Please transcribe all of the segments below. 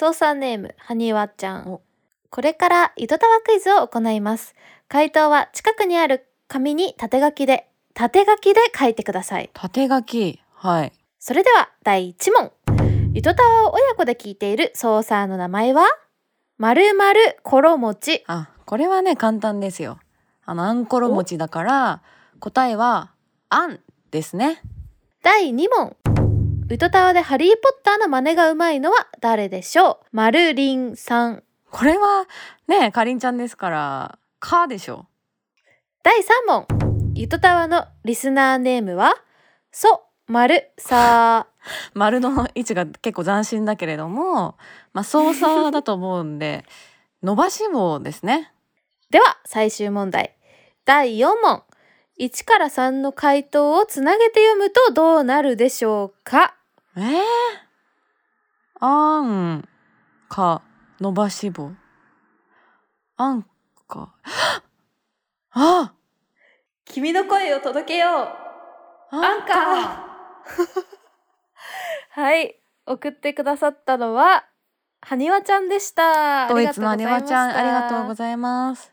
操作ネームはにわちゃんお。これから糸タワクイズを行います。回答は近くにある紙に縦書きで縦書きで書いてください。縦書き。はい。それでは第1問。糸タワを親子で聞いている操作の名前は？まるまるころもちあこれはね簡単ですよ。あのあんころ餅だから答えはあんですね。第2問ウトタワでハリーポッターの真似がうまいのは誰でしょう？まるりんさん。これはねかりんちゃんですからかでしょ第3問。ゆとたわのリスナーネームは？そまるさ 丸の位置が結構斬新だけれどもまあ操作だと思うんで 伸ばし棒ですね。では最終問題。第4問。1から3の回答をつなげて読むとどうなるでしょうか？えー、あんか伸ばし棒。あんか。あ君の声を届けよう。アンカーはい。送ってくださったのははにわちゃんでした。ドイツの姉はちゃん。ありがとうごいざいます。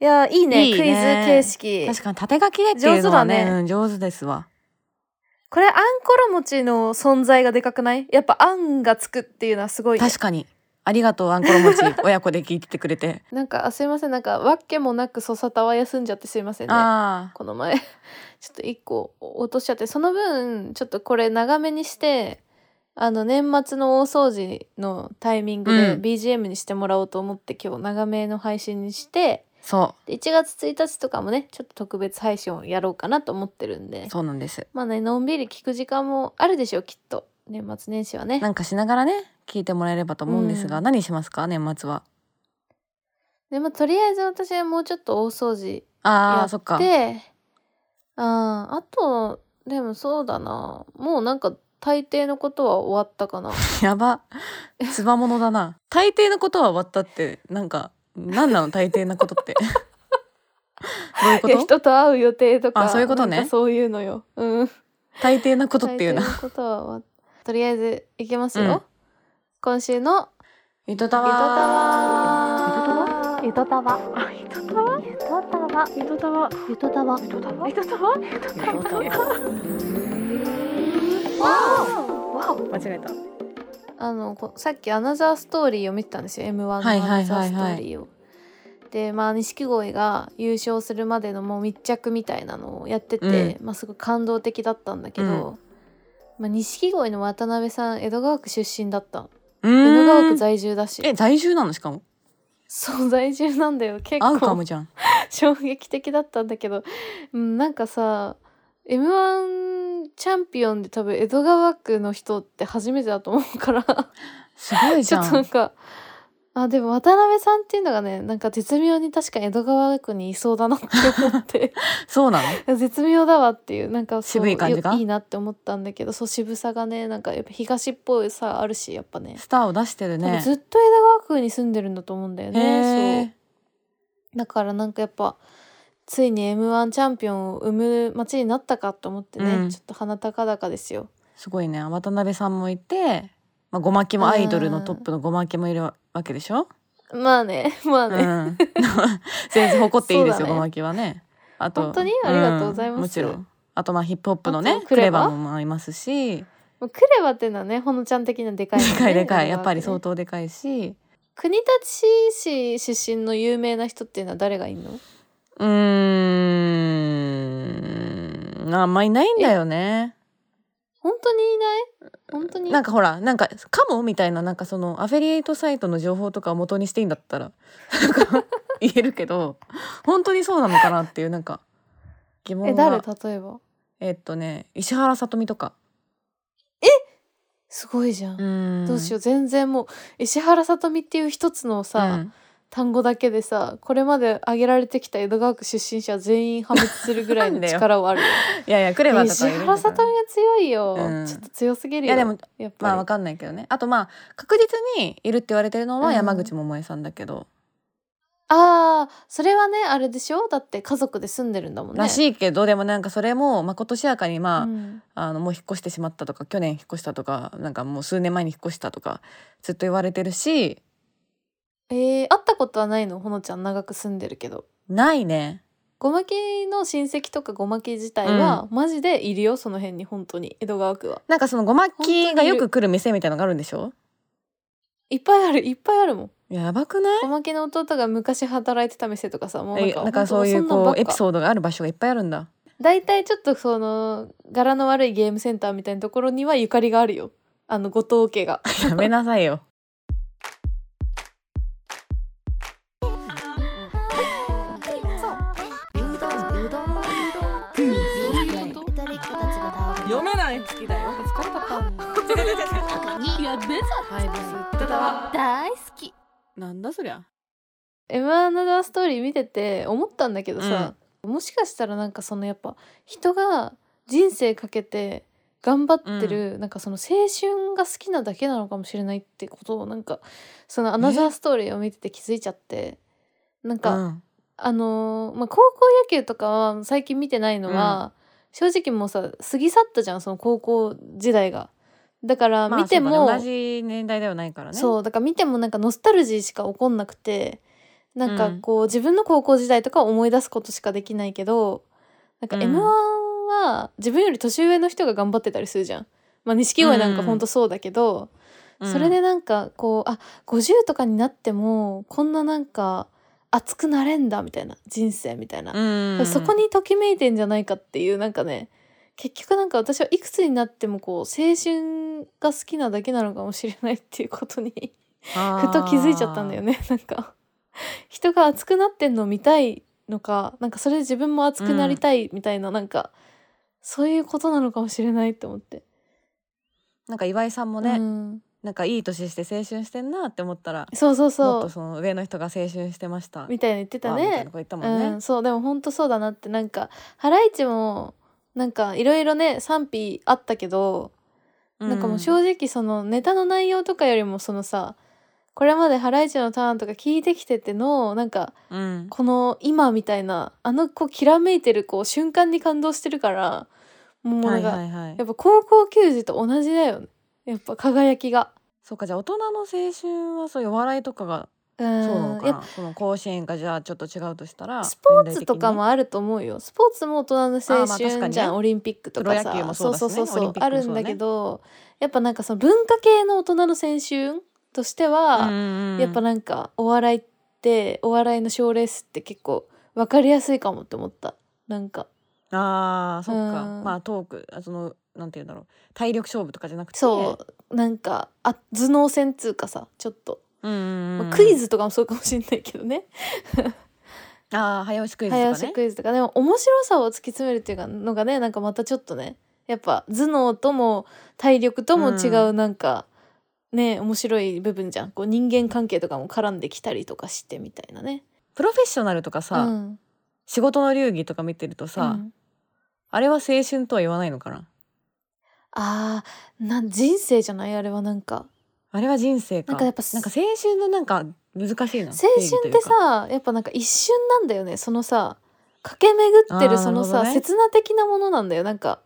いやいいね。ね。クイズ形式。確かに縦書きでっていうのはね上手だね。うん上手ですわこれあんころ餅の存在がでかくない？やっぱあんがつくっていうのはすごいね、確かに。ありがとうあんころ餅親子で聞いててくれて。なんかあすいません。なんかわけもなくそさたは休んじゃってすいませんね。あこの前ちょっと一個落としちゃって。その分ちょっとこれ長めにしてあの年末の大掃除のタイミングでうん。BGM にしてもらおうと思って今日長めの配信にしてあそで1月1日とかもねちょっと特別配信をやろうかなと思ってるんで。うそうなんです。まあねのんびり聞く時間もあるでしょうきっと。年末年始はね。なんかしながらね聞いてもらえればと思うんですが、うん。何しますか？年末は。でまあとりあえず私はもうちょっと大掃除やあーそっかってあーあとでもそうだな。もうなんか大抵のことは終わったかな。やば。つばものだな。大抵のことは終わったってなんか何なの大抵なことって。どういうこいやと？人と会う予定とかあそういうことね。なんかそういうのよ。うん。大抵なことっていうな 大抵のことは終わっとりあえずいきますよ、うん。今週の糸タゆとたゆとたわゆとたわゆとたわゆとたわゆとたわゆとたわゆとたわゆとたわゆとたわわお間違えたあのこさっきアナザーストーリーを見てたんですよ。M1 のアナザーストーリーを。でまあ錦鯉が優勝するまでのもう密着みたいなのをやってて、まあすごい感動的だったんだけど、まあ錦鯉の渡辺さん江戸川区出身だった。う江戸川区在住だし。え在住なのしか？もそう在住なんだよ。結合うか構もじゃん。衝撃的だったんだけど、うん、なんかさ m 1チャンピオンで多分江戸川区の人って初めてだと思うから。すごいちょじゃん。っとなんかあでも渡辺さんっていうのがねなんか絶妙に確かに江戸川区にいそうだなって思って。そうなの？絶妙だわっていうなんかそう渋い感じが？よいいなって思ったんだけどそう渋さがねなんかやっぱ東っぽいさあるしやっぱね。スターを出してるね。ずっと江戸川区に住んでるんだと思うんだよへね。えそう。だからなんかやっぱついに m 1チャンピオンを生む街になったかと思ってね、うん。ちょっと鼻高々ですよ。すごいね。渡辺さんもいて、まあ、ごまきもアイドルのトップのごまきもいるわけでしょ？まあね まあね、うん、全然誇っていいですよ、そうだね。ごまきはね。あと本当にありがとうございます。んもちろん。あとまあヒップホップのあねとクレバ？バもいますし。もうクレバっていうのはねほのちゃん的にはでかいね、でかいでかい。やっぱり相当でかいし。国立市出身の有名な人っていうのは誰がいんの？うーん。あんまいないんだよね。本当にいない？本当に？なんかほらなんかかもみたいななんかそのアフィリエイトサイトの情報とかを元にしていいんだったら言えるけど本当にそうなのかなっていうなんか疑問えが誰？例えば？えっとね石原さとみとか。すごいじゃん、うん。どうしよう。全然もう石原さとみっていう一つのさ、うん単語だけでさこれまで挙げられてきた江戸川区出身者全員破滅するぐらいの 力はあるよ。いやいやクレバと石かいるんだから原さとみは強いよ、うん。ちょっと強すぎるよいやでもやっぱり、まあわかんないけどね。あとまあ確実にいるって言われてるのはうん。山口百恵さんだけど、あーそれはねあれでしょ？だって家族で住んでるんだもんね。らしいけど、でもなんかそれもまことしやかにまあ、うん。あのもう引っ越してしまったとか去年引っ越したとかなんかもう数年前に引っ越したとかずっと言われてるしえー、会ったことはないの？ほのちゃん長く住んでるけど。ないね。ごまきの親戚とかごまき自体は、マジでいるよ？その辺に本当に。江戸川区は。なんかそのごまっきがよく来る店みたいなのがあるんでしょ？いっぱいある。いっぱいあるもん。やばくない？ごまきの弟が昔働いてた店とかさもうなんかえなんかそういうこうエピーソードがある場所がいっぱいあるんだ。大体ちょっとその柄の悪いゲームセンターみたいなところにはゆかりがあるよ。あの後藤家が。やめなさいよ読めない好きだよ。疲れた。かやべえぞはいです大好き。なんだそりゃ。エマアナザーストーリー見てて思ったんだけどさ、もしかしたらなんかそのやっぱ人が人生かけて頑張ってる、なんかその青春が好きなだけなのかもしれないってことをなんかそのアナザーストーリーを見てて気づいちゃってなんか、うん。あのーまあ、高校野球とかは最近見てないのは、正直もうさ過ぎ去ったじゃんその高校時代が。だからまあ見ても、そうだね同じ年代ではないからね。そうだから見てもなんかノスタルジーしか起こんなくてなんかこう、自分の高校時代とかを思い出すことしかできないけどなんかうん。m 1は自分より年上の人が頑張ってたりするじゃん。まあ錦鯉なんかほん。とそうだけど、うん。それでなんかこうあ50とかになってもこんななんか熱くなれんだみたいな人生みたいな、うん。そこにときめいてんじゃないかっていうなんかね結局なんか私はいくつになってもこう青春が好きなだけなのかもしれないっていうことにふと気づいちゃったんだよね。なんか人が熱くなってんの見たいのかなんかそれで自分も熱くなりたいみたいな、なんかそういうことなのかもしれないって思って。なんか岩井さんもね、うんなんかいい年して青春してんなって思ったらそうそうもっそうとその上の人が青春してましたみたいな言ってたね。わみたいなこと言ったもんね、うん、そうでも本当そうだなって。なんかハライチもなんかいろいろね賛否あったけど、なんかもう正直そのネタの内容とかよりもそのさこれまでハライチのターンとか聞いてきててのなんかうん。この今みたいなあのこうきらめいてるこう瞬間に感動してるからもうなんか、はいはいはい。やっぱ高校球児と同じだよねやっぱ輝きが。そうかじゃあ大人の青春はそういうお笑いとかがうん。そうなのかな？その甲子園がじゃあちょっと違うとしたらスポーツとかもあると思うよ。スポーツも大人の青春じゃん、オリンピックとかさ。ねそうそうそうそう。だね。あるんだけど、やっぱなんかその文化系の大人の青春としては、やっぱなんかお笑いってお笑いの賞レースって結構わかりやすいかもって思った。なんか。あーそっか。うん。まあトークあそのなんて言うんだろう。体力勝負とかじゃなくて。そう。なんかあ頭脳戦つうかさちょっと、うんうんうんまあクイズとかもそうかもしれないけどね。ああ早押しクイズと早かね。押しクイズとか。でも面白さを突き詰めるっていうかのがねなんかまたちょっとねやっぱ頭脳とも体力とも違うなんか、ね面白い部分じゃん。こう人間関係とかも絡んできたりとかしてみたいなね。プロフェッショナルとかさ、うん。仕事の流儀とか見てるとさ、うん。あれは青春とは言わないのかな？あーなん人生じゃない？あれはなんか。あれは人生か。なんかやっぱなんか青春のなんか難しいな。青春ってさやっぱなんか一瞬なんだよね。そのさ駆け巡ってるそのさ、ね。刹那的なものなんだよ。なんか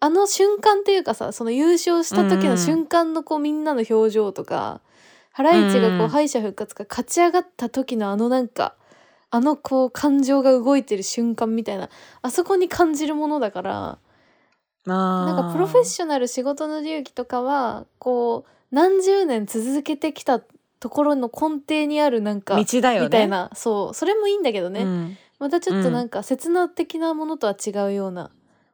あの瞬間っていうかさその優勝した時の瞬間のこうみんなの表情とか、ハライチがこううん。敗者復活か勝ち上がった時のあのなんかあのこう感情が動いてる瞬間みたいなあそこに感じるものだからななんかプロフェッショナル仕事の流儀とかはこう何十年続けてきたところの根底にあるなんか道だよね。みたいな。そう。それもいいんだけどね、うん。またちょっとなんか刹那的なものとは違うような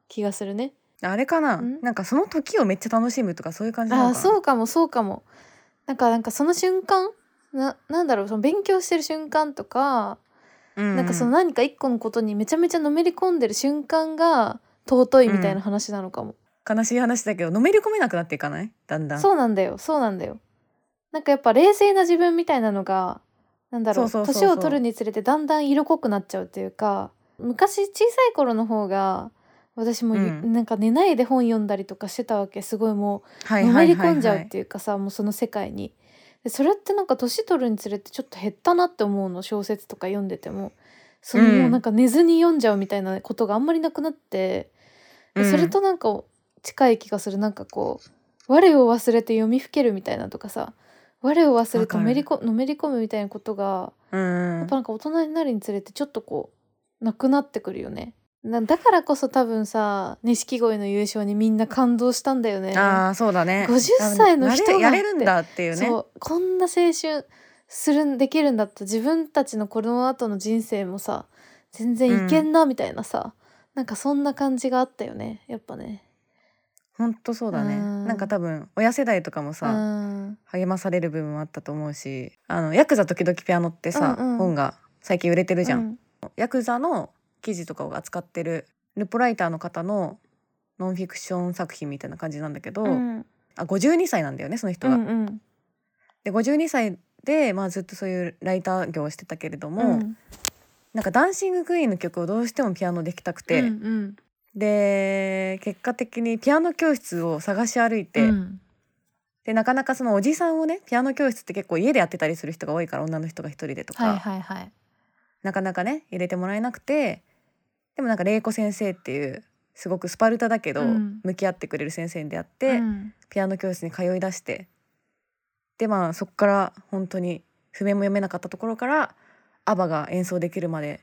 気がするね。あれかな。ん？なんかその時をめっちゃ楽しむとかそういう感じなのあかな。あそうかもそうかも。なんかなんかその瞬間ななんだろうその勉強してる瞬間とか、うん。なんかその何か一個のことにめちゃめちゃのめり込んでる瞬間が尊いみたいな話なのかも。悲しい話だけどのめり込めなくなっていかない？だんだん。そうなんだよ。そうなんだよ。なんかやっぱ冷静な自分みたいなのがなんだろう年を取るにつれてだんだん色濃くなっちゃうっていうか昔小さい頃の方が私もゆ、うん。なんか寝ないで本読んだりとかしてたわけ。すごいもうはいのめり込んじゃうっていうかさもうその世界に。でそれってなんか年取るにつれてちょっと減ったなって思うの小説とか読んでても。そのうん。もうなんか寝ずに読んじゃうみたいなことがあんまりなくなって、でうん。それとなんか近い気がする。なんかこう我を忘れて読みふけるみたいなとかさ我を忘れてのめりこのめり込むみたいなことがうん。やっぱなんか大人になるにつれてちょっとこうなくなってくるよね。なだからこそ多分さ錦鯉の優勝にみんな感動したんだよね。ああそうだね。50歳の人がやれやれるんだっていうね。そう。こんな青春するんできるんだった。自分たちのこの後の人生もさ全然いけんなみたいなさ、なんかそんな感じがあったよねやっぱね。ほんとそうだね。うん。なんか多分親世代とかもうさん。励まされる部分もあったと思うしあのヤクザ時々ピアノってさうんうん。本が最近売れてるじゃうん。んヤクザの記事とかを扱ってるルポライターの方のノンフィクション作品みたいな感じなんだけど、うん。あ52歳なんだよねその人が。うんうん。で52歳で、まあ、ずっとそういうライター業をしてたけれども、うんなんか「ダンシング・クイーン」の曲をどうしてもピアノできたくて、うんうん。で結果的にピアノ教室を探し歩いて、うん。でなかなかそのおじさんをねピアノ教室って結構家でやってたりする人が多いから女の人が一人でとか、はいはいはい。なかなかね入れてもらえなくて。でもなんか玲子先生っていうすごくスパルタだけど、うん。向き合ってくれる先生に出会って、うん。ピアノ教室に通い出して。でまあそこから本当に譜面も読めなかったところからアバが演奏できるまで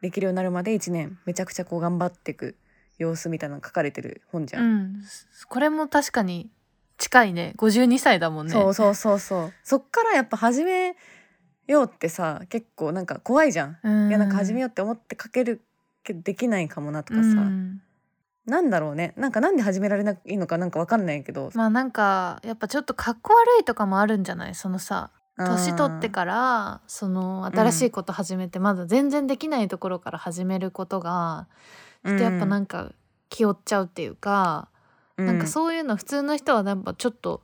できるようになるまで1年めちゃくちゃこう頑張っていく様子みたいなのが書かれてる本じゃ。うん。ん、これも確かに近いね。52歳だもんね。そうそうそうそう。そっからやっぱ始めようってさ結構なんか怖いじゃん。うん。いやなんか始めようって思って書けるけどできないかもなとかさ、うん。なんだろうね。なんかなんで始められないのかなんかわかんないけど、まあなんかやっぱちょっとかっこ悪いとかもあるんじゃない？そのさ年取ってからその新しいこと始めてまだ全然できないところから始めることがちょっとやっぱなんか気負っちゃうっていうか、なんかそういうの普通の人はやっぱちょっと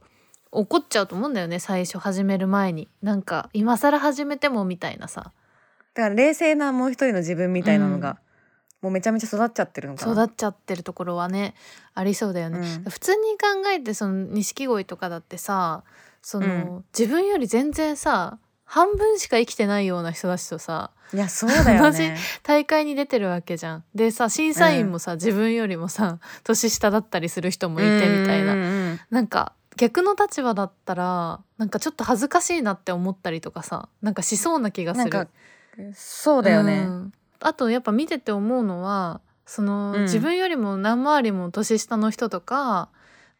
怒っちゃうと思うんだよね最初始める前に。なんか今更始めてもみたいなさ。だから冷静なもう一人の自分みたいなのが、もうめちゃめちゃ育っちゃってるのかな。育っちゃってるところはねありそうだよね。うん。普通に考えてその錦鯉とかだってさその、うん自分より全然さ半分しか生きてないような人たちとさいやそうだよね。大会に出てるわけじゃん。でさ審査員もさ、自分よりもさ年下だったりする人もいてみたいな、うんうんうんなんか逆の立場だったらなんかちょっと恥ずかしいなって思ったりとかさなんかしそうな気がする。なんかそうだよね。うんあとやっぱ見てて思うのはその、うん自分よりも何回りも年下の人とか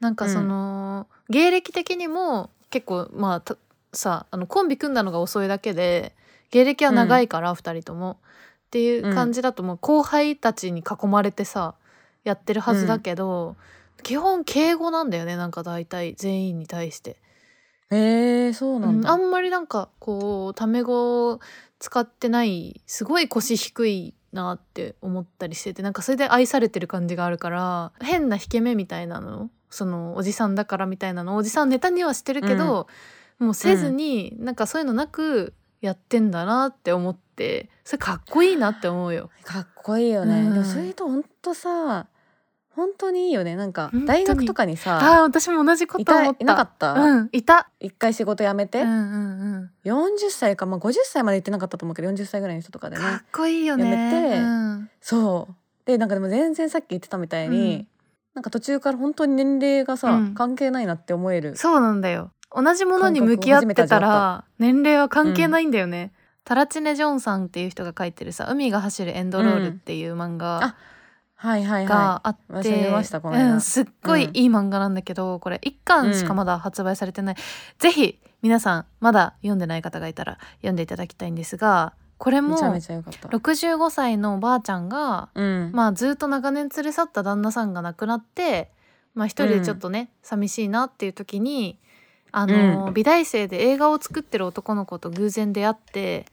なんかその、芸歴的にも結構まあたさあのコンビ組んだのが遅いだけで芸歴は長いから、二人とも。っていう感じだともう後輩たちに囲まれてさやってるはずだけど、基本敬語なんだよねなんか大体全員に対して。へえそうなんだ。うんあんまりなんかこうタメ語を使ってないすごい腰低いなって思ったりしててなんかそれで愛されてる感じがあるから変な引け目みたいなのそのおじさんだからみたいなのおじさんネタにはしてるけど、もうせずに、なんかそういうのなくやってんだなって思ってそれかっこいいなって思うよ。かっこいいよね。うんでもそれと本当さ本当にいいよねなんか大学とかにあさあ私も同じこいと思った。たいなかった、うんいた。一回仕事辞めて、うんうんうん。40歳かまあ50歳まで行ってなかったと思うけど40歳ぐらいの人とかでねかっこいいよね。やめてうんそうでなんかでも全然さっき言ってたみたいに、うんなんか途中から本当に年齢がさ、うん。関係ないなって思える。そうなんだよ。同じものに向き合ってたら年齢は関係ないんだよね、タラチネ・ジョンさんっていう人が書いてるさ「海が走るエンドロール」っていう漫画あはいはいはがあって、うん、すっごいうん。いい漫画なんだけど、これ1巻しかまだ発売されてない、ぜひ皆さんまだ読んでない方がいたら読んでいただきたいんですがこれもいめちゃめちゃ良かった。65歳のおばあちゃんがうん。まあずっと長年連れ去った旦那さんが亡くなってまあ一人でちょっとね、寂しいなっていう時にあの、美大生で映画を作ってる男の子と偶然出会って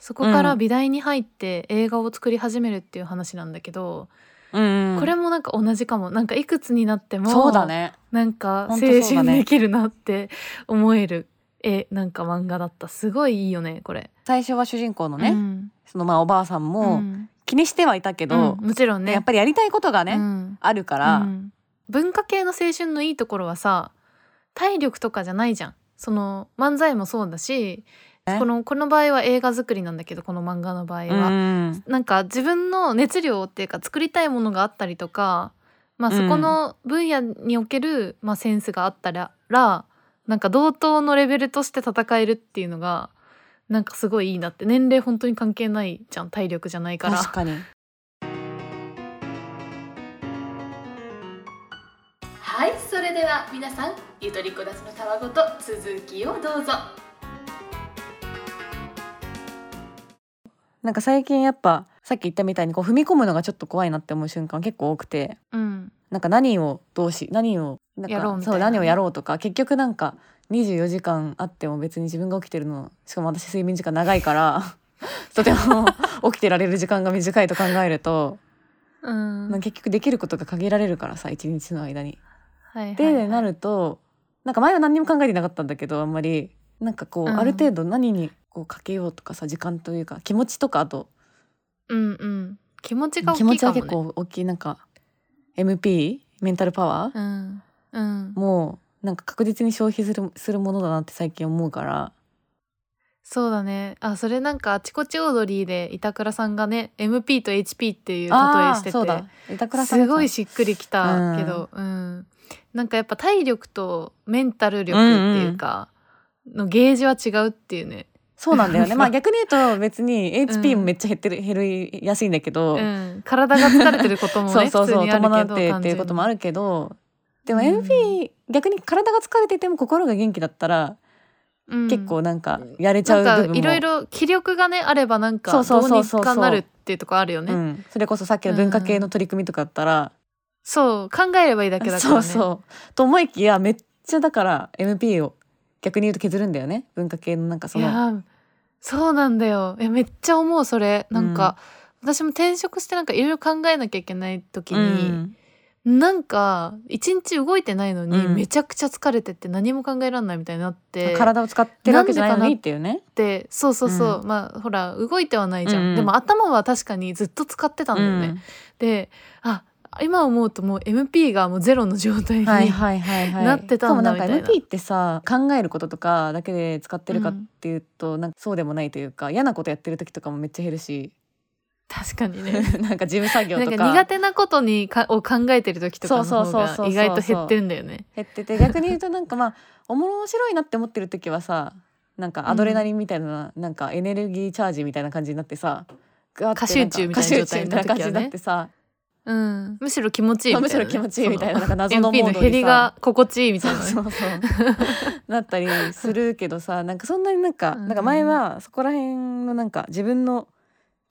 そこから美大に入って映画を作り始めるっていう話なんだけど、うんうん。これもなんか同じかも。なんかいくつになってもそうだね。なんか青春ね。できるなって思える絵なんか漫画だった。すごいいいよねこれ。最初は主人公のね、うん。そのまあおばあさんもうん。気にしてはいたけど、うん。もちろんね。やっぱりやりたいことがね、うん。あるから、うん。文化系の青春のいいところはさ体力とかじゃないじゃん。その漫才もそうだしえ？このこの場合は映画作りなんだけどこの漫画の場合は、うんなんか自分の熱量っていうか作りたいものがあったりとか、まあ、うんそこの分野における、まあ、センスがあったらなんか同等のレベルとして戦えるっていうのがなんかすごいいいなって。年齢本当に関係ないじゃん体力じゃないから。確かに。はいそれでは皆さんゆとりこだちのたわごと続きをどうぞ。なんか最近やっぱさっき言ったみたいにこう踏み込むのがちょっと怖いなって思う瞬間結構多くて。うん。なんか何をどうし何をなんかやろうそう何をやろうとか結局なんか24時間あっても別に自分が起きてるのしかも私睡眠時間長いから とても起きてられる時間が短いと考えると、うん。まあ、結局できることが限られるからさ一日の間に。はいはい。でなるとなんか前は何にも考えてなかったんだけどあんまり。なんかこう、うん。ある程度何にこうかけようとかさ時間というか気持ちとかあとうんうん。気持ちが大気持ちはきいかもね。結構大きい。なんか MP メンタルパワー？うんうん。もうなんか確実に消費するするものだなって最近思うから。そうだね。あそれなんかあちこちオードリーで板倉さんがね MP と HP っていう例えしててすごいししっくりきたけど、うん。なんかやっぱ体力とメンタル力っていうか、のゲージは違うっていうね、そうなんだよね。まあ逆に言うと別に HP もめっちゃ減ってる、減りやすいんだけど、うん、体が疲れてることもね そうそうそう伴ってっていうこともあるけど。でもうん。MP、逆に体が疲れてても心が元気だったら、単純に結構なんかやれちゃう部分いろいろ気力がねあればなんかそうそうどそうう。そうにかなるっていうとこあるよね、うん、それこそさっきの文化系の取り組みとかだったら、そう考えればいいだけだからね。そうそう。と思いきやめっちゃだから MP を逆に言うと削るんだよね。文化系のなんかその。いやーそうなんだよ。えめっちゃ思うそれ。なんか、私も転職してなんかいろいろ考えなきゃいけない時うに、ん。なんか一日動いてないのにうん。めちゃくちゃ疲れてて何も考えられないみたいになって、体を使ってるわけじゃないのにっていうね。でそうそうそう、うまあほら動いてはないじゃん、うん。うんでも頭は確かにずっと使ってたんだよね、であ今思うともう MP がもうゼロの状態に。なってたんだしかもなんかみたいな MP ってさ考えることとかだけで使ってるかっていうと、なんかそうでもないというか嫌なことやってる時とかもめっちゃ減るし。確かにね。なんか事務作業なんとかか苦手なことにかを考えてる時とかのそう方そうそうそうそう。が意外と減ってるんだよね。減ってて逆に言うとなんかまあ 面白いなって思ってる時はさなんかアドレナリンみたいな、なんかエネルギーチャージみたいな感じになってさガーって過集中みたいな状態になってさ、うん、むしろ気持ちいいみたいな、むしろ気持ちいいみたいななんか謎のモードにさ。の減りが心地いいみたいな。ね、そうそう。なったりするけどさなんかそんなになんか、うん。なんか前はそこら辺のなんか自分の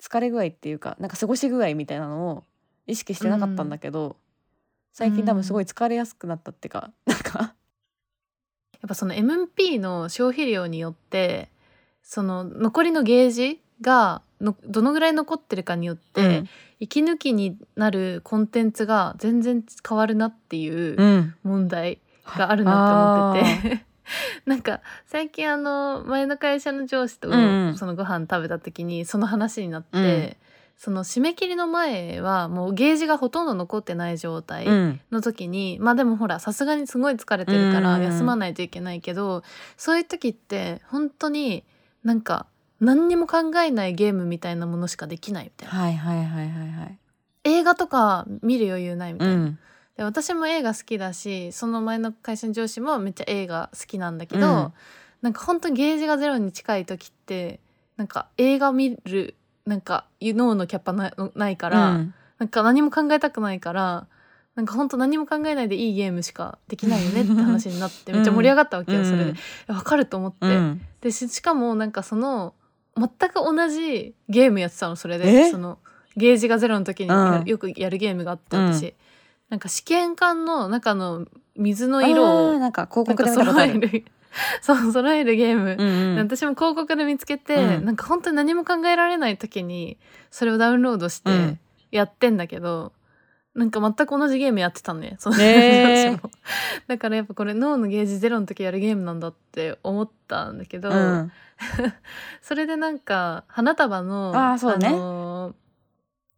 疲れ具合っていうかなんか過ごし具合みたいなのを意識してなかったんだけど、最近多分すごい疲れやすくなったっていうか、なんか。やっぱその MP の消費量によってその残りのゲージがのどのぐらい残ってるかによって、うん。息抜きになるコンテンツが全然変わるなっていううん。問題があるなって思ってて。なんか最近あの前の会社の上司とうんうん。そのご飯食べた時にその話になって、うん。その締め切りの前はもうゲージがほとんど残ってない状態うん。の時に、まあでもほらさすがにすごい疲れてるからうん。休まないといけないけど、そういう時って本当になんか何にも考えないゲームみたいなものしかできないみたいな。はいはいはいはいはい。映画とか見る余裕ないみたいな、うん。で私も映画好きだしその前の会社の上司もめっちゃ映画好きなんだけど、うん。なんか本当にゲージがゼロに近い時ってなんか映画見るなんか脳のキャパなないから、うん。なんか何も考えたくないからなんか本当何も考えないでいいゲームしかできないよねって 話になってめっちゃ盛り上がったわけよ、うん。それで。わかると思って、うん。でししかもなんかその全く同じゲームやってたのそれえ？でそのゲージがゼロの時にうん。よくやるゲームがあってうん私、なんか試験管の中の水のあ色をーなんか広告で見たことある。揃える。そう揃えるゲーム、うんうん。私も広告で見つけて、うん。なんか本当に何も考えられない時にそれをダウンロードしてうん。やってんだけど、なんか全く同じゲームやってたね。そのへー。私も。だからやっぱこれ脳のゲージゼロの時やるゲームなんだって思ったんだけど、うん。それでなんか花束のあーそうだねのー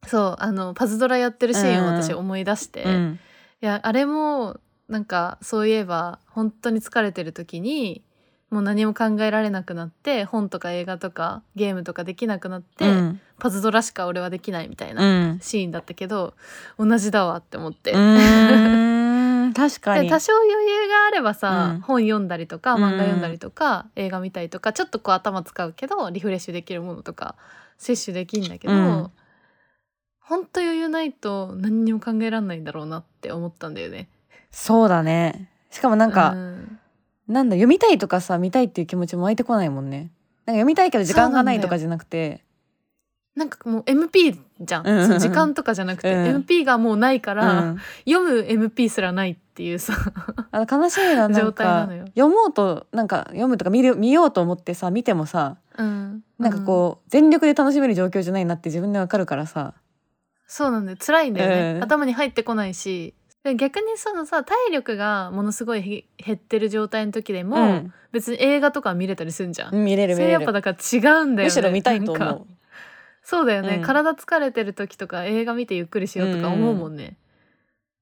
そうあのパズドラやってるシーンを私うん。思い出して、いうん。やあれもなんかそういえば本当に疲れてる時にもう何も考えられなくなって本とか映画とかゲームとかできなくなって、うん。パズドラしか俺はできないみたいうなん。シーンだったけど、同じだわって思って。確かに。で多少余裕があればさ、うん。本読んだりとかうん。漫画読んだりとか、映画見たりとかちょっとこう頭使うけどリフレッシュできるものとか摂取できるんだけど、うん。ほんと余裕ないと何にも考えられないんだろうなって思ったんだよね。そうだね。しかもなんか、うんなんだ読みたいとかさ見たいっていう気持ちも湧いてこないもんね。なんか読みたいけど時間がないとかじゃなくて。なんかもう MP じゃん、うんう時間とかじゃなくて、うん。MP がもうないから、うん。読む MP すらないっていうさ。あの悲しいのはなん状態なかのよ。読もうとなんか読むとか見る見ようと思ってさ見てもさうん。なんかこう、全力で楽しめる状況じゃないなって自分でわかるからさ。そうなんだよ。辛いんだよね、うん。頭に入ってこないしで逆にそのさ体力がものすごいへ減ってる状態の時でも、うん。別に映画とか見れたりするんじゃん、見れるそれやっぱだから違うんだよね。むしろ見たいと思う。そうだよね、うん。体疲れてる時とか映画見てゆっくりしようとか思うもんね、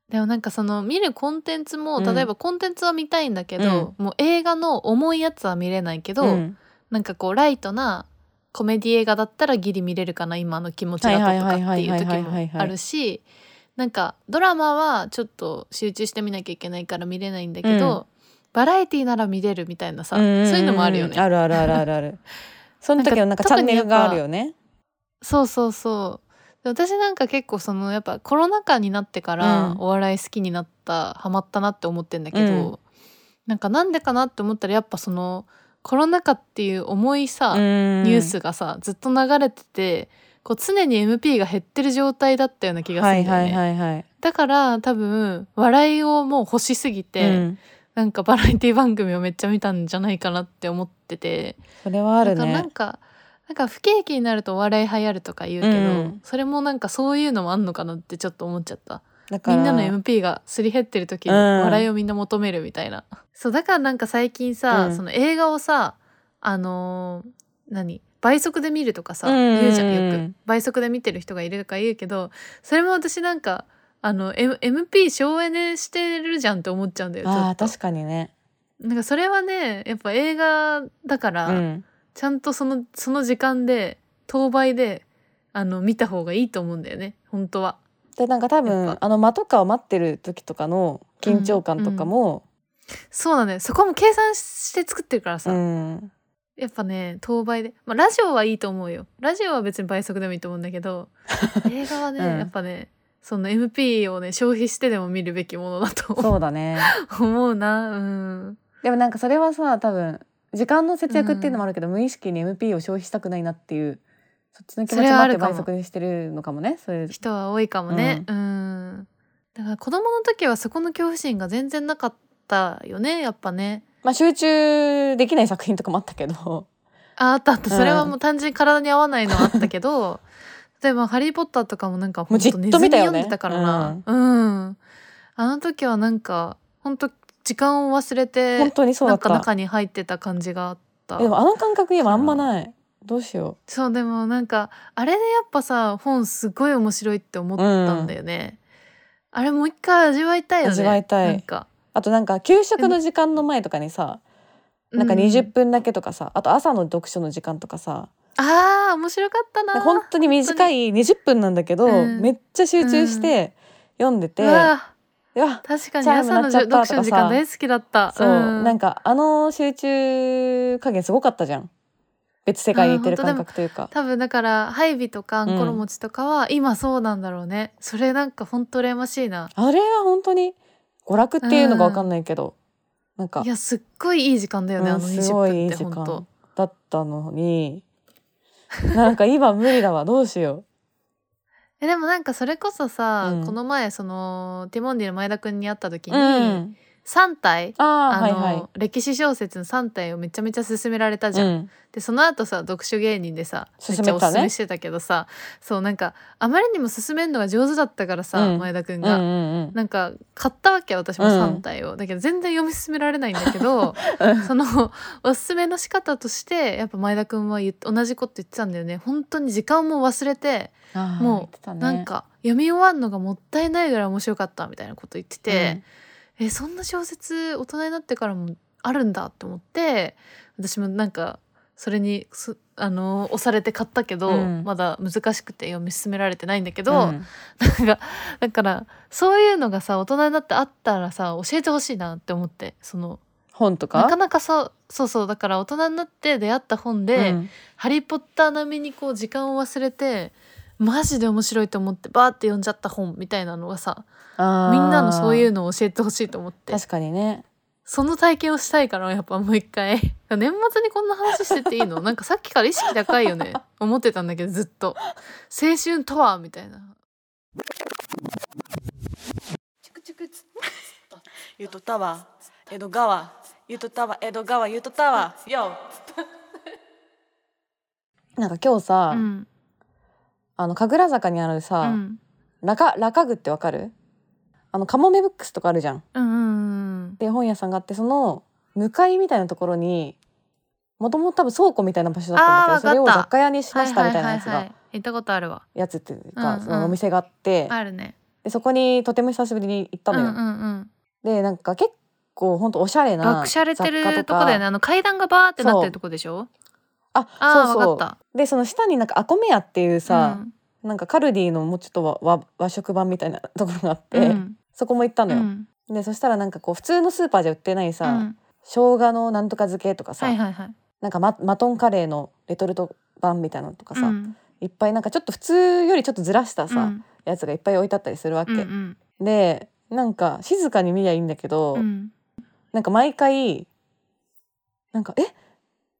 でもなんかその見るコンテンツもうん。例えばコンテンツは見たいんだけど、もう映画の重いやつは見れないけど、うん。なんかこうライトなコメディ映画だったらギリ見れるかな今の気持ちだととかっていう時もあるしなんかドラマはちょっと集中して見なきゃいけないから見れないんだけど、バラエティなら見れるみたいなさ、んんんそういうのもあるよね。あるあるあるあるある その時のなんかチャンネルがあるよね。そうそうそう。で私なんか結構そのやっぱコロナ禍になってからうん。お笑い好きになった、ハマったなって思ってんだけど、うん。なんかなんでかなって思ったらやっぱそのコロナ禍っていう重いさ、ニュースがさずっと流れててこう常に MP が減ってる状態だったような気がすはいるんだよね、はいはいはいだから多分笑いをもう欲しすぎて、うん。なんかバラエティ番組をめっちゃ見たんじゃないかなって思ってて。それはあるだからなねんかなんか不景気になるとお笑い流行るとか言うけど、うん。それもなんかそういうのもあんのかなってちょっと思っちゃった。だからみんなの MP がすり減ってる時にうん。笑いをみんな求めるみたいな、そうだからなんか最近さ、うん。その映画をさあのー何？倍速で見るとかさ、うんうんうん。言うじゃんよく。倍速で見てる人がいるとか言うけどそれも私なんかあの、M、MP 省エネしてるじゃんって思っちゃうんだよあー確かにね。なんかそれはねやっぱ映画だから、うん。ちゃんとそのその時間で当倍であの見た方がいいと思うんだよね本当は。でなんか多や分あの間とかを待ってる時とかの緊張感とかもそうなんだよそこも計算して作ってるからうさ、んやっぱね当倍で、まあ、ラジオはいいと思うよ。ラジオは別に倍速でもいいと思うんだけど 映画はね、うん。やっぱねその MP をね消費してでも見るべきものだとそうだね。思うな。うん。でもなんかそれはさ多分時間の節約っていうのもあるけど、無意識に MP を消費したくないなっていうそっちの気持ちもあってはあるかも。倍速にしてるのかもねそれ。人は多いかもね。うん。だから子供の時はそこの恐怖心が全然なかったよねやっぱねまあ集中できない作品とかもあったけど。ああったあった。うん。それはもう単純に体に合わないのはあったけど。例えば「ハリー・ポッター」とかもなんかほんと寝ずにと見たよね。読んでたからな。うん、あの時はなんかほんと時間を忘れて本当にそうだった。なんか中に入ってた感じがあった。でもあの感覚今あんまない。どうしよそうでもなんかあれでやっぱさ本すごい面白いって思ったんだよね、あれもう一回味わいたいよね。味わいたい。なんか。うあとなんか給食の時間の前とかにさなんかう20分だけとかさ、あと朝の読書の時間とかさ。あー面白かったな本当に短い20分なんだけど、うん。めっちゃ集中して読んでて、うわうわ確かに朝の読書の時間大好きだった。そう、ん。なんかあの集中加減すごかったじゃん。別世界にいてる感覚というか。多分だからハイビとかアンコロ餅とかは今そうなんだろうね、それなんかほんと羨ましいな。あれは本当に娯楽っていうのが分かんないけど、なんかいやすっごいいい時間だよね、うんあの20すごいい分ってい時間ほんと。だったのに なんか今無理だわどうしよ えでもなんかそれこそさ、うん。この前そのティモンディの前田くんに会った時う、に、うん、3体あの、はいはい。歴史小説の3体をめちゃめちゃ勧められたじゃん、うん。でその後さ読書芸人でさめっちゃおすすめしてたけどさそうなんかあまりにも勧めるのが上手だったからさ、うん。前田くんが、うんうんうん。なんか買ったわけ私もうん3体を、だけど全然読み進められないんだけど そのおすすめの仕方としてやっぱ前田くんは同じこと言ってたんだよね。本当に時間も忘れてもうね。なんか読み終わるのがもったいないぐらい面白かったみたいなこと言ってて、えそんな小説大人になってからもあるんだって思って私もなんかそれにすあの押されて買ったけど、うん。まだ難しくて読み進められてないんだけど、うん。なんかだからそういうのがさ大人になってあったらさ教えてほしいなって思ってその本とか？なかなかそうそうそうだから大人になって出会った本で「うん。ハリー・ポッター」並みにこう時間を忘れてマジで面白いと思ってバーって読んじゃった本みたいなのがさみんなのそういうのを教えてほしいと思って。確かにね。そその体験をしたいからやっぱもう一回。年末にこんな話してていいの？なんかさっきから意識高いよね。思ってたんだけどずっと。青春とはみたいな。チクチクつゆとたわ。江戸川。ゆとたわ。江戸川ゆとたわ。よなんか今日さ、うんあの神楽坂にあるうさ、ん。ラカラカグってわかる？あのカモメブックスとかあるじゃん。うんうんで本屋さんがあってその向かいみたいなところにもともと多分倉庫みたいな場所だったんだけどそれを雑貨屋にしましたみたいなやつがはいはいはいはい行ったことあるわ。やつっていうか、うんうん。そのお店があって、あるね。でそこにとても久しぶりに行ったのよ。うんうんうん。でなんか結構ほんとおしゃれな爆しゃれて雑貨るとこだよね。あの階段がバーってなってるとこでしょ？ああーそうそう。でその下になんかアコメ屋っていうたさ、なんかカルディのもうちょっと和和和食版みたいなところがあって、うん。そこも行ったのよ。うん。でそしたらなんかこう普通のスーパーじゃ売ってないさ、うん。生姜のなんとか漬けとかさ、はいはいはい。なんかママトンカレーのレトルト版みたいなのとかさ、うん。いっぱいなんかちょっと普通よりちょっとずらしたさ、うん。やつがいっぱい置いてあったりするわけ。うんうん。でなんか静かに見りゃいいんだけど、うん。なんか毎回なんか「え？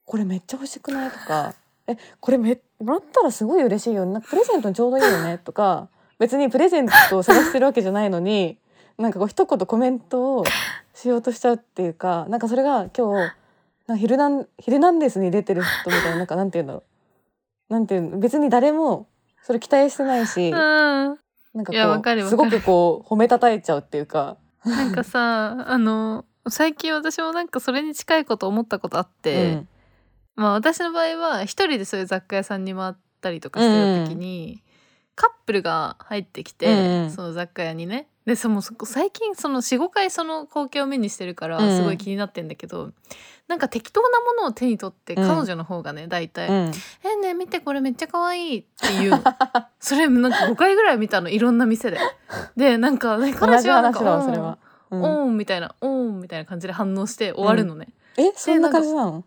これめっちゃ欲しくない?」とか「えこれめもらったらすごい嬉しいよなんかプレゼントにちょうどいいよね」とか。別にプレゼントを探してるわけじゃないのになんかこう一言コメントをしようとしちゃうっていうかなんかそれが今日なんかヒルナンヒルナンデスに出てる人みたいななんかなんていうんだろうなんていうの？別に誰もそれ期待してないし、うん。なんかこうすごくこう褒めたたえちゃうっていうか。なんかさあの最近私もなんかそれに近いこと思ったことあって、うんまあ私の場合は一人でそういう雑貨屋さんに回ったりとかしてる時に、カップルが入ってきて、うんうん。その雑貨屋にね。でそのそ最近その45回その光景を目にしてるからうんうん。すごい気になってんだけど、なんか適当なものを手に取ってうん。彼女の方がね大体「うん。えねえ見てこれめっちゃ可愛いって言う。の それなんか5回ぐらい見たのいろんな店で。でなんか、ね、同彼じ女はなんか話だわそれは。うん。オーンみたいなオーンみたいな感じで反応して終わるのね、えそんな感じなの？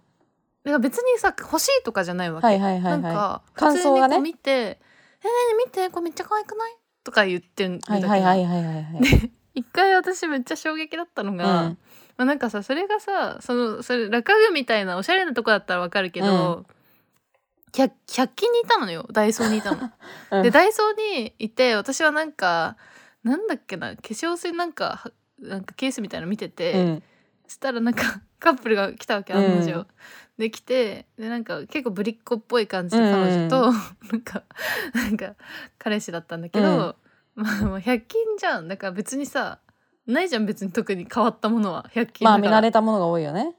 だから別にさ欲しいとかじゃないわけ、はいはいはいはい。なんか感想がね。普通にこう見て「えねえねえ見てこれめっちゃ可愛くない?」とか言ってるだけはいはいはいはいはいはい。一回私めっちゃ衝撃だったのが、うん。まあ、なんかさそれがさそのそれラカグみたいなおしゃれなとこだったらわかるけど、100, 100均にいたのよ。ダイソーにいたの。うん。でダイソーにいて私はなんかなんだっけな化粧水なんかはなんかケースみたいなの見てて、うん。そしたらなんかカップルが来たわけうん案の定、で来てでなんか結構ぶりっ子っぽい感じの彼女と、なんかなんか彼氏だったんだけど、まあまあ100均じゃんだから別にさないじゃん別に特に変わったものは100均まあ見慣れたものが多いよね。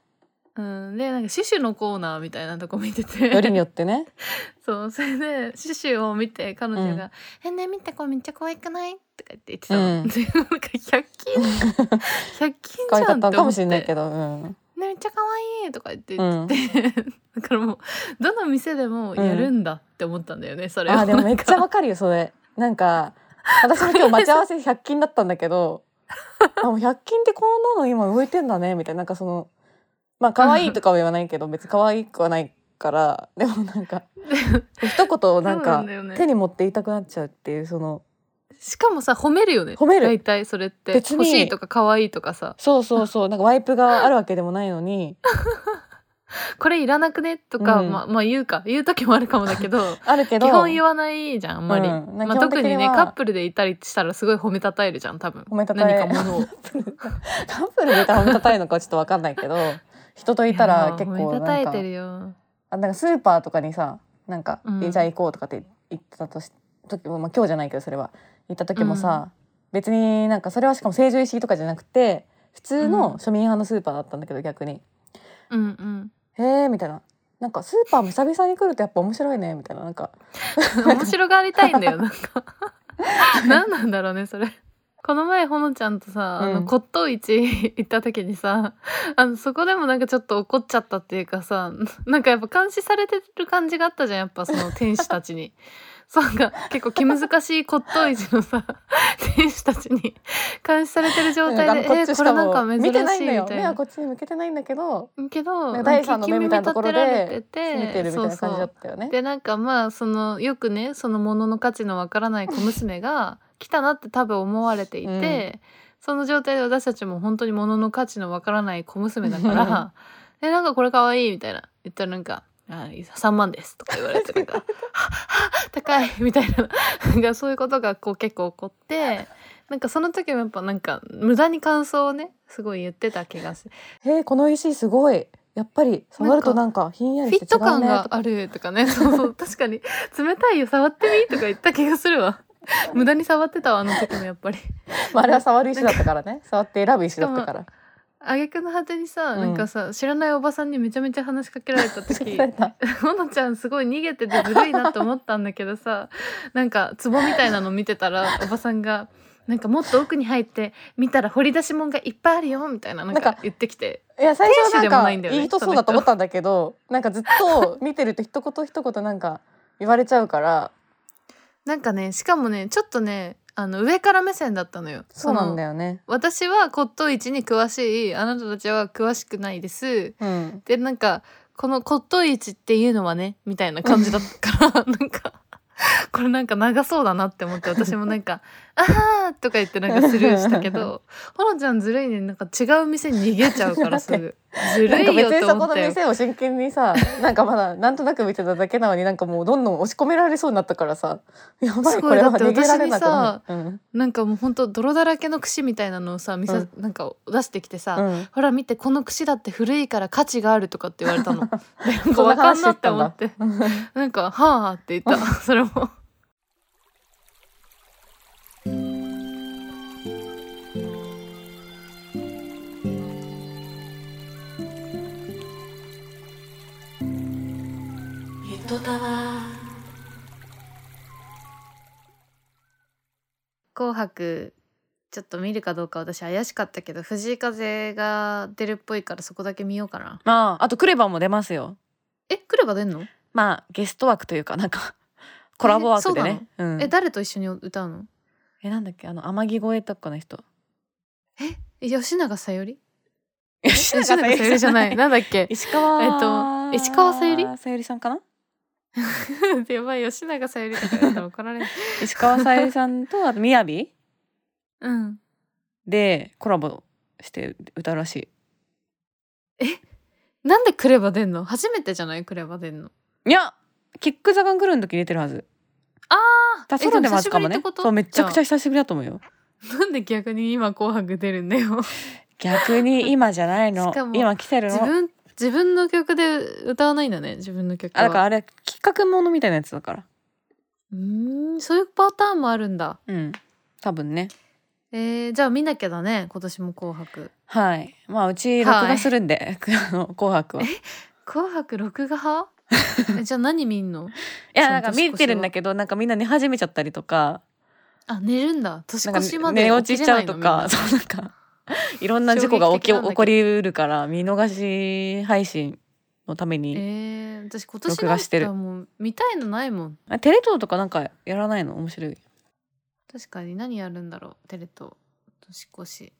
うん、でなんかシュシュのコーナーみたいなとこ見ててよりによってね。そうそれでシュシュを見て彼女が「えね見てこれめっちゃ可愛くない?」とか言って言ってたの、うんでなんか100均100均じゃんって思ってかもしれないけど。うん。ねめっちゃ可愛いとか言って言ってて、だからもうどの店でもやるんだって思ったんだよね、それを。あでもめっちゃわかるよそれ。なんか私も今日待ち合わせ100均だったんだけど、あもう100均ってこんなの今動いてんだねみたいな。なんかそのまあ可愛いとかは言わないけど別に可愛くはないからでもなんか 一言なんか手に持って言いたくなっちゃうっていうそのしかもさ褒めるよね。褒める。大体それって。別に。欲しいとか可愛いとかさそうそうそう。なんかワイプがあるわけでもないのに。これいらなくね？とか、うん。まあまあ言うか。言う時もあるかもだけど。あるけど。基本言わないじゃんあんまり、うん。まあ、特にねカップルでいたりしたらすごい褒めたたえるじゃん多分。褒めたたえ何かものを。カップルでいたら褒めたたえるのかはちょっとわかんないけど。人といたら結構いやー褒めたたなんかえてるよ。あなんかスーパーとかにさなんか、うん。えじゃあ行こうとかって言ってたとし時も、まあ、今日じゃないけどそれは行った時もさ、別になんかそれはしかも成城石井とかじゃなくて普通の庶民派のスーパーだったんだけど逆に。うんうん「へえ」みたいな。なんかスーパーも久々に来るとやっぱ面白いねみたいな。なんか 面白がりたいんだよなんか。何なんだろうねそれ。この前ほのちゃんとさ、あうん。の骨董市 行った時にさあのそこでもなんかちょっと怒っちゃったっていうかさなんかやっぱ監視されてる感じがあったじゃんやっぱその天使たちに。そうなんか結構気難しい骨董市のさ 天使たちに監視されてる状態でえーこれなんか珍しい見てないんだよ。みたいな目はこっちに向けてないんだけどけど第三の目みたいなところで見てるみたいな感じだそうそう。ったよねでなんかまあそのよくねその物の価値のわからない小娘が 来たなって多分思われていて、その状態で私たちも本当に物の価値のわからない小娘だから「でなんかこれかわいい」みたいな言ったらなんか「あ3万です」とか言われてなんか「はは高い」みたいな。そういうことがこう結構起こって。なんかその時もやっぱなんか無駄に感想をねすごい言ってた気がする。へえこの石すごい。やっぱり触るとなんかひんやりして違フィット感があるとかね。そうそう。確かに。冷たいよ。触ってみとか言った気がするわ。無駄に触ってたわあの時もやっぱり。まああれは触る石だったからね。触って選ぶ石だったから挙句の果てにさ、うん。なんかさ知らないおばさんにめちゃめちゃ話しかけられた時 ほのちゃんすごい逃げててずるいなって思ったんだけどさ なんか壺みたいなの見てたら おばさんが「なんかもっと奥に入って見たら掘り出し物がいっぱいあるよ」みたいななんなんかか言ってきていや最初は天使でもないんだよねいい人そうだと思ったんだけどなんかずっと見てると一言一言なんか言われちゃうから。なんかねしかもねちょっとねあの上から目線だったのよ。そうなんよだよね。私は骨董市に詳しいあなたたちは詳しくないです。うん。でなんかこの骨董市っていうのはねみたいな感じだったから なんかこれなんか長そうだなって思って私もなんか「あー」とか言ってなんかスルーしたけど ほのちゃんずるいね。なんか違う店に逃げちゃうからすぐずなんかるいよ別にそこの。店を真剣にさ なんかまだなんとなく見てただけなのになんかもうどんどん押し込められそうになったから さやばいこれは逃げられなくな私るうん。なんかもうほんと泥だらけの櫛みたいなのをさ見さ、なんか出してきてさ、うん。ほら見てこの櫛だって古いから価値があるとかって言われたの。でなんかそんなわかんなって。思ってなんか「はあ」って言った。それも。ゆとたわ紅白ちょっと見るかどうか私怪しかったけど藤井風が出るっぽいからそこだけ見ようかな。まああとクレバも出ますよ。え来れば出んの、まあゲスト枠というかなんか コラボ枠でね。うん。え誰と一緒に歌うの？えなんだっけあの天城越えとかの人。え吉永小百合？吉吉永小百合じゃない。なんだっけ？石川えっと石川さゆり？さゆりさんかな？やばい吉永小百合とか言ったら怒られる。石川さゆりさんとあとみやび？うん。でコラボして歌うらしなんで来れば出んの？初めてじゃない？来れば出んの？いいやキックザガンクルーの時に出てるはず。あだソロでもねえでも久しぶりってこと？そうめちゃくちゃ久しぶりだと思うよ。なんで逆に今紅白出るんだよ。逆に今じゃないの。今来てるの。自分自分の曲で歌わないんだね自分の曲は。あだからあれ企画ものみたいなやつだから。うーんそういうパターンもあるんだ。うん。多分ね。えー、じゃあ見なきゃだね今年も紅白。はい。まあうち録画するんで、あの紅白は。い紅白録画派？えじゃあ何見んの？やそのなんか見てるんだけどなんかみんな寝始めちゃったりとか。あ寝るんだ。年越しまで寝落ちしちゃうとか。そうなんか いろんな事故が起き起こりうるから見逃し配信のために、えー、私今年録画しもう見たいのないもん。あテレ東とかなんかやらないの？面白い。確かに何やるんだろうテレ東年越し。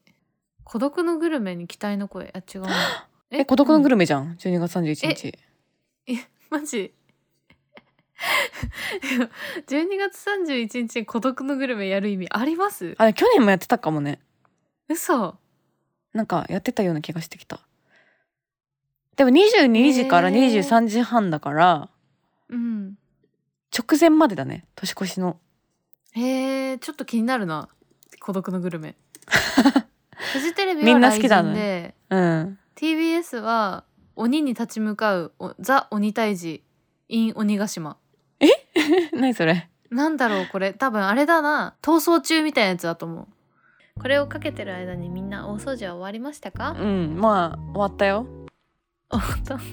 孤独のグルメに期待の声。あ違うな。え？孤独のグルルメじゃん？12月31日。メマジ？12月31日に孤独のグルメやる意味あります？あれ去年もやってたかもね。嘘なんかやってたような気がしてきた。でも22時からへー23時半だからうん。直前までだね年越しの。へえちょっと気になるな。孤独のグルメ。フジテレビみんは好きだね。うん。TBS は鬼に立ち向かうおザ鬼退治 in 鬼ヶ島。何それ？なんだろうこれ。多分あれだな。逃走中みたいなやつだと思うこれをかけてる間にみんな大掃除は終わりましたか？うんまあ終わったよ。本当本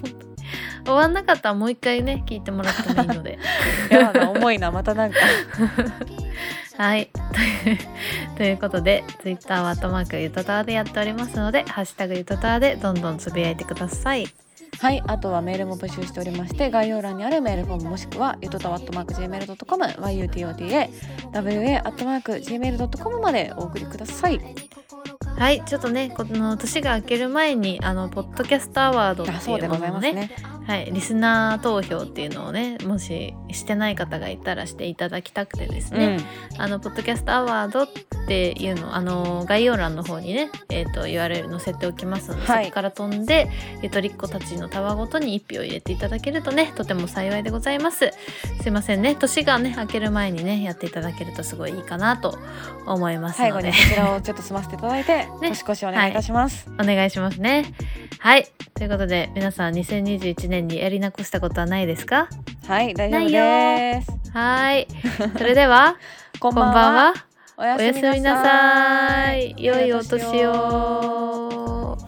当終わんなかったらもう一回ね聞いてもらってもいいので。やだな重いなまたなんか。はい。というということで Twitter は「トマークゆとたわ」でやっておりますので「ハッシュタグゆとたわ」でどんどんつぶやいてくださいはいあとはメールも募集しておりまして概要欄にあるメールフォームもしくはゆとたわ .gmail.com yutotawa gmail.com までお送りください。はいちょっとねこの年が明ける前にあのポッドキャストアワードってあそうでごいうものをねざいますねはい、リスナー投票っていうのをねもししてない方がいたらしていただきたくてですね、あのポッドキャストアワードっていうのあの概要欄の方にね、えー、と URL 載せておきますので、はい。そこから飛んでゆとりっ子たちのタワごとに1票入れていただけるとねとても幸いでございます。すいませんね年がね明ける前にねやっていただけるとすごいいいかなと思います最後にこちらをちょっと済ませていただいて、年越しお願いいたします、お願いしますね。はい。ということで皆さん2021年にやり残したことはないですか？はい、大丈夫です。はい。それでは こんばんは。おやおやすみなさい。良いお年を。